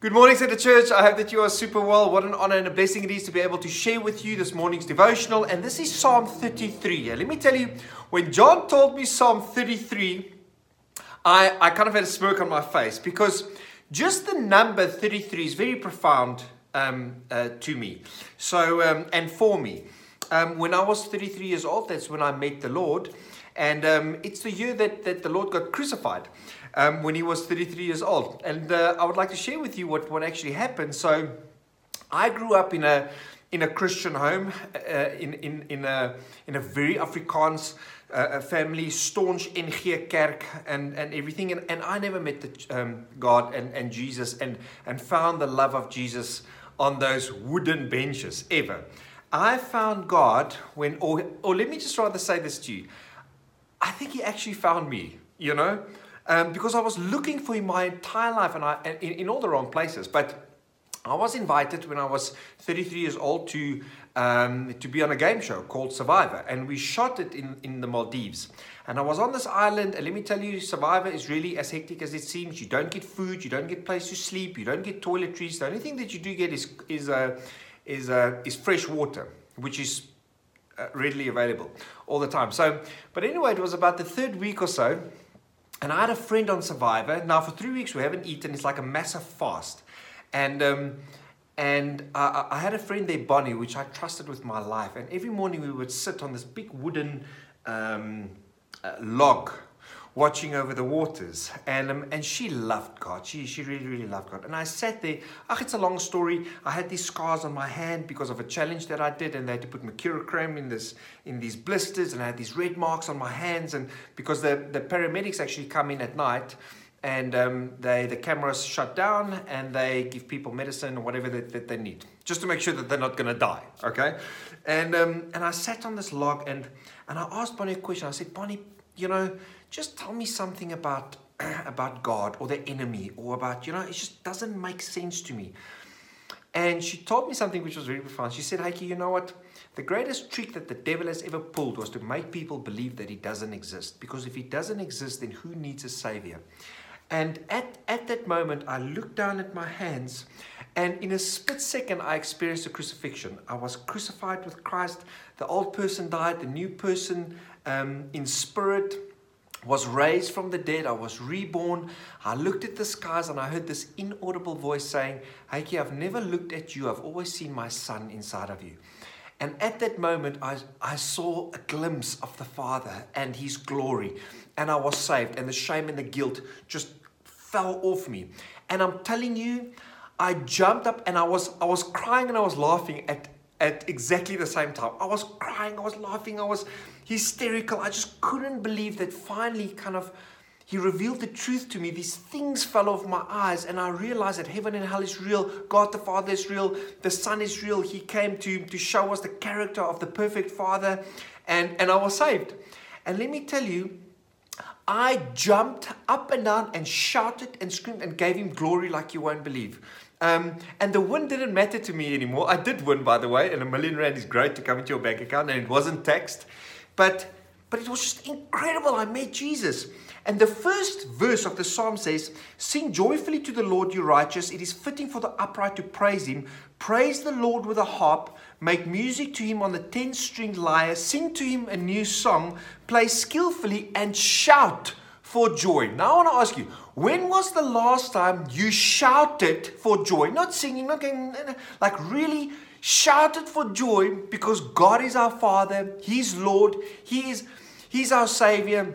Good morning, Center Church. I hope that you are super well. What an honor and a blessing it is to be able to share with you this morning's devotional. And this is Psalm 33. Let me tell you, when John told me Psalm 33, I, I kind of had a smirk on my face because just the number 33 is very profound um, uh, to me. So, um, and for me. Um, when I was 33 years old, that's when I met the Lord. And um, it's the year that, that the Lord got crucified um, when he was 33 years old. And uh, I would like to share with you what, what actually happened. So I grew up in a, in a Christian home, uh, in, in, in, a, in a very Afrikaans uh, family, staunch NG Kerk and, and everything. And, and I never met the, um, God and, and Jesus and, and found the love of Jesus on those wooden benches ever. I found God when, or, or let me just rather say this to you. I think He actually found me, you know? um, because I was looking for him my entire life and I, in, in all the wrong places. But I was invited when I was 33 years old to, um, to be on a game show called Survivor, and we shot it in, in the Maldives. And I was on this island, and let me tell you, Survivor is really as hectic as it seems. You don't get food, you don't get place to sleep, you don't get toiletries. The only thing that you do get is, is, uh, is, uh, is fresh water, which is readily available all the time. So, but anyway, it was about the third week or so and I had a friend on Survivor. Now, for three weeks, we haven't eaten. It's like a massive fast. And, um, and I, I, had a friend there, Bonnie, which I trusted with my life. And every morning we would sit on this big wooden um, uh, log watching over the waters. And, um, and she loved God. She, she really, really loved God. And I sat there. Ach, it's a long story. I had these scars on my hand because of a challenge that I did. And they had to put mercurochrome in, this, in these blisters. And I had these red marks on my hands. And because the, the paramedics actually come in at night and um, they, the cameras shut down and they give people medicine or whatever that, that they need just to make sure that they're not going to die okay and, um, and i sat on this log and, and i asked bonnie a question i said bonnie you know just tell me something about about God or the enemy or about, you know, it just doesn't make sense to me. And she told me something which was very profound. She said, Hykie, you know what? The greatest trick that the devil has ever pulled was to make people believe that he doesn't exist. Because if he doesn't exist, then who needs a savior? And at, at that moment, I looked down at my hands, and in a split second, I experienced a crucifixion. I was crucified with Christ. The old person died, the new person um, in spirit was raised from the dead. I was reborn. I looked at the skies and I heard this inaudible voice saying, Hykie, I've never looked at you. I've always seen my son inside of you. And at that moment, I, I saw a glimpse of the Father and His glory. And I was saved. And the shame and the guilt just fell off me. And I'm telling you, I jumped up and I was, I was crying and I was laughing at, at exactly the same time. I was crying, I was laughing, I was hysterical. I just couldn't believe that finally, kind of, he revealed the truth to me. These things fell off my eyes, and I realized that heaven and hell is real. God the Father is real. The Son is real. He came to, to show us the character of the perfect Father, and, and I was saved. And let me tell you, I jumped up and down and shouted and screamed and gave him glory like you won't believe. Um, and the win didn't matter to me anymore. I did win, by the way, and a million rand is great to come into your bank account, and it wasn't taxed. But, but it was just incredible. I met Jesus. And the first verse of the psalm says, Sing joyfully to the Lord, you righteous. It is fitting for the upright to praise him. Praise the Lord with a harp. Make music to him on the ten stringed lyre. Sing to him a new song. Play skillfully and shout for joy. Now I want to ask you, when was the last time you shouted for joy? Not singing, not going, like really shouted for joy because God is our Father, He's Lord, He is He's our Savior.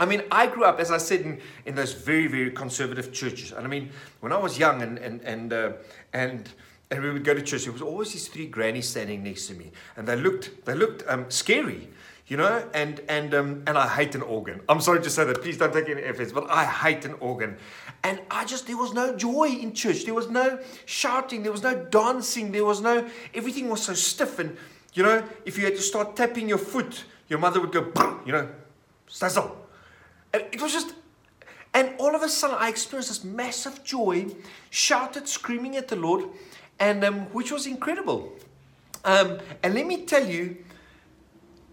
I mean, I grew up, as I said, in, in those very, very conservative churches. And I mean, when I was young and and and uh, and and we would go to church, there was always these three grannies standing next to me, and they looked they looked um, scary you know, and and um, and I hate an organ. I'm sorry to say that. Please don't take any offense, but I hate an organ. And I just there was no joy in church. There was no shouting. There was no dancing. There was no. Everything was so stiff. And you know, if you had to start tapping your foot, your mother would go, you know, stazzle. And it was just. And all of a sudden, I experienced this massive joy, shouted, screaming at the Lord, and um, which was incredible. Um, and let me tell you,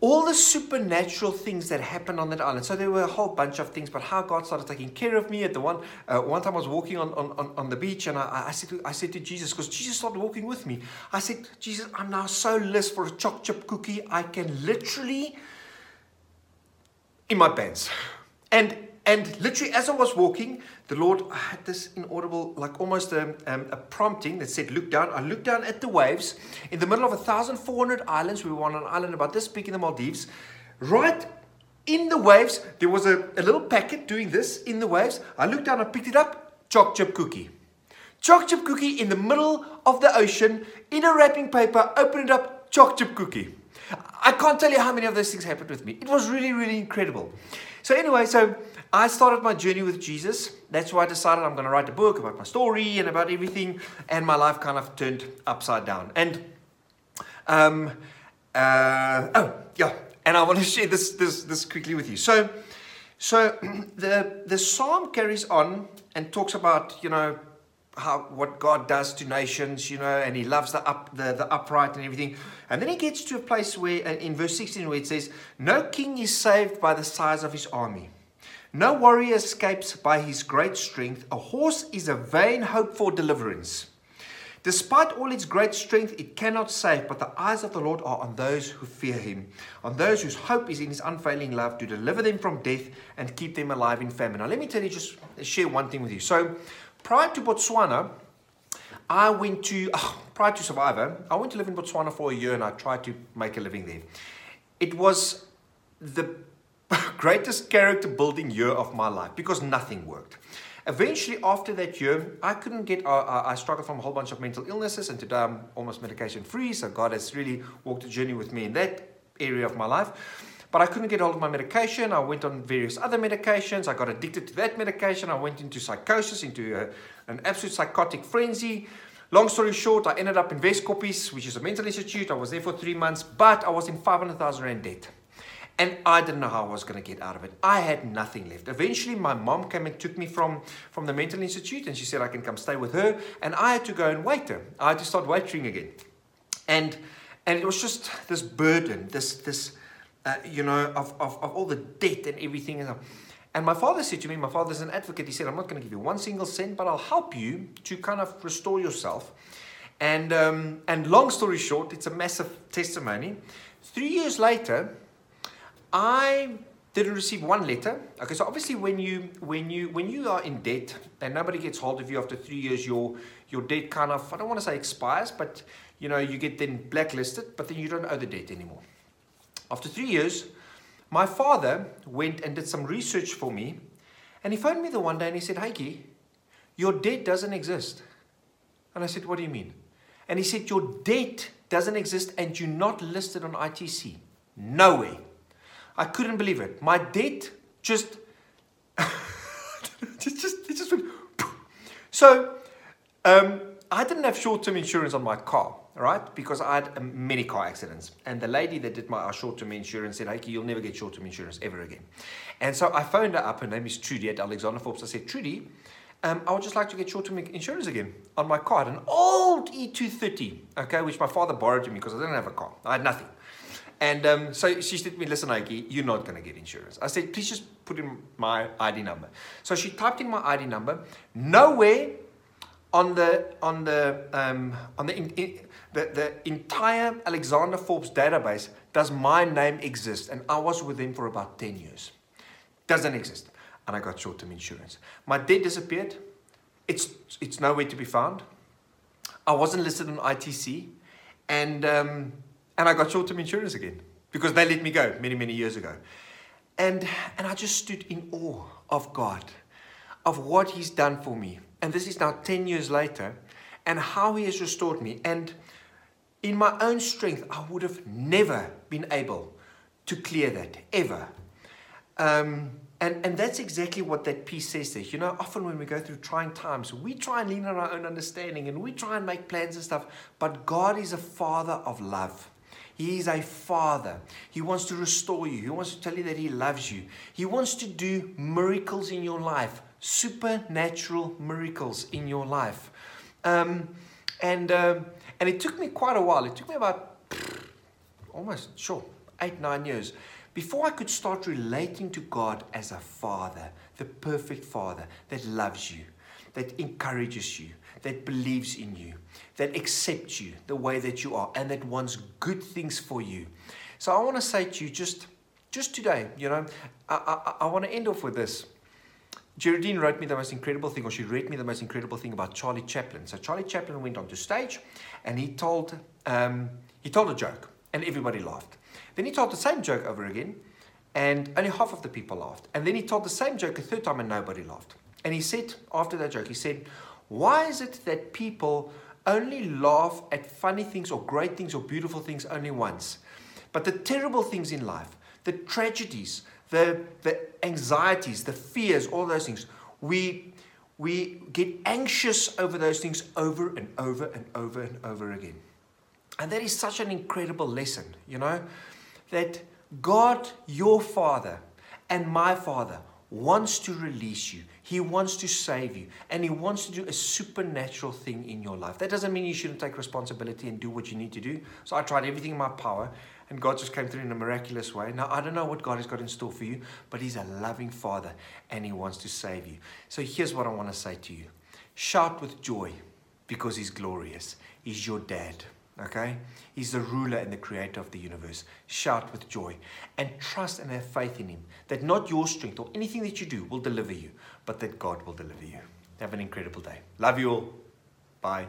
all the supernatural things that happened on that island. So there were a whole bunch of things, but how God started taking care of me. At the one uh, one time I was walking on, on, on the beach and I, I, said to, I said to Jesus, because Jesus started walking with me. I said, Jesus, I'm now so less for a choc chip cookie. I can literally in my pants. And and literally, as I was walking, the Lord I had this inaudible, like almost a, um, a prompting that said, Look down. I looked down at the waves in the middle of 1,400 islands. We were on an island about this big in the Maldives. Right in the waves, there was a, a little packet doing this in the waves. I looked down, I picked it up, choc chip cookie. Choc chip cookie in the middle of the ocean, in a wrapping paper, open it up, choc chip cookie. I can't tell you how many of those things happened with me. It was really, really incredible. So, anyway, so I started my journey with Jesus. That's why I decided I'm going to write a book about my story and about everything. And my life kind of turned upside down. And, um, uh, oh, yeah. And I want to share this, this, this quickly with you. So, so the, the psalm carries on and talks about, you know, how what God does to nations, you know, and He loves the up the, the upright and everything. And then He gets to a place where, uh, in verse 16, where it says, "No king is saved by the size of his army." No warrior escapes by his great strength. A horse is a vain hope for deliverance. Despite all its great strength, it cannot save, but the eyes of the Lord are on those who fear him, on those whose hope is in his unfailing love to deliver them from death and keep them alive in famine. Now, let me tell you, just share one thing with you. So, prior to Botswana, I went to, oh, prior to Survivor, I went to live in Botswana for a year and I tried to make a living there. It was the greatest character building year of my life because nothing worked. Eventually, after that year, I couldn't get, uh, I struggled from a whole bunch of mental illnesses, and today I'm almost medication free. So, God has really walked a journey with me in that area of my life. But I couldn't get hold of my medication. I went on various other medications. I got addicted to that medication. I went into psychosis, into a, an absolute psychotic frenzy. Long story short, I ended up in Weskoppies, which is a mental institute. I was there for three months, but I was in 500,000 Rand debt. And I didn't know how I was going to get out of it. I had nothing left. Eventually, my mom came and took me from, from the mental institute, and she said I can come stay with her. And I had to go and wait her. I had to start waiting again. And, and it was just this burden, this, this uh, you know, of, of, of all the debt and everything. And my father said to me, my father's an advocate, he said, I'm not going to give you one single cent, but I'll help you to kind of restore yourself. And, um, and long story short, it's a massive testimony. Three years later, I didn't receive one letter. Okay, so obviously when you when you when you are in debt and nobody gets hold of you after three years, your your debt kind of I don't want to say expires, but you know you get then blacklisted, but then you don't owe the debt anymore. After three years, my father went and did some research for me, and he phoned me the one day and he said, Hykie, your debt doesn't exist. And I said, What do you mean? And he said, Your debt doesn't exist and you're not listed on ITC. No way. I couldn't believe it. My debt just, it just, it just went. So, um, I didn't have short-term insurance on my car, right? Because I had many car accidents, and the lady that did my short-term insurance said, "Hey, you'll never get short-term insurance ever again." And so I phoned her up. Her name is Trudy at Alexander Forbes. I said, "Trudy, um, I would just like to get short-term insurance again on my car, an old E230, okay, which my father borrowed to me because I didn't have a car. I had nothing." And um, so she said to me, listen, Ike, you're not going to get insurance. I said, please just put in my ID number. So she typed in my ID number. Nowhere on the, on the, um, on the, in, in, the, the entire Alexander Forbes database does my name exist. And I was with them for about 10 years. Doesn't exist. And I got short-term insurance. My debt disappeared. It's, it's nowhere to be found. I wasn't listed on ITC. And... Um, and I got short term insurance again because they let me go many, many years ago. And, and I just stood in awe of God, of what He's done for me. And this is now 10 years later, and how He has restored me. And in my own strength, I would have never been able to clear that, ever. Um, and, and that's exactly what that piece says there. You know, often when we go through trying times, we try and lean on our own understanding and we try and make plans and stuff. But God is a father of love. He is a father. He wants to restore you. He wants to tell you that He loves you. He wants to do miracles in your life, supernatural miracles in your life. Um, and, um, and it took me quite a while. It took me about almost, sure, eight, nine years, before I could start relating to God as a father, the perfect father that loves you, that encourages you, that believes in you, that accepts you the way that you are, and that wants good things for you. So I want to say to you just, just today, you know, I, I, I want to end off with this. Geraldine wrote me the most incredible thing, or she read me the most incredible thing about Charlie Chaplin. So Charlie Chaplin went onto stage, and he told um, he told a joke, and everybody laughed. Then he told the same joke over again, and only half of the people laughed. And then he told the same joke a third time, and nobody laughed. And he said after that joke, he said, "Why is it that people only laugh at funny things or great things or beautiful things only once, but the terrible things in life, the tragedies?" the, the anxieties, the fears, all those things. We, we get anxious over those things over and over and over and over again. And that is such an incredible lesson, you know, that God, your Father, and my Father wants to release you. He wants to save you. And He wants to do a supernatural thing in your life. That doesn't mean you shouldn't take responsibility and do what you need to do. So I tried everything in my power and God just came through in a miraculous way. Now, I don't know what God has got in store for you, but He's a loving Father and He wants to save you. So, here's what I want to say to you shout with joy because He's glorious. He's your dad, okay? He's the ruler and the creator of the universe. Shout with joy and trust and have faith in Him that not your strength or anything that you do will deliver you, but that God will deliver you. Have an incredible day. Love you all. Bye.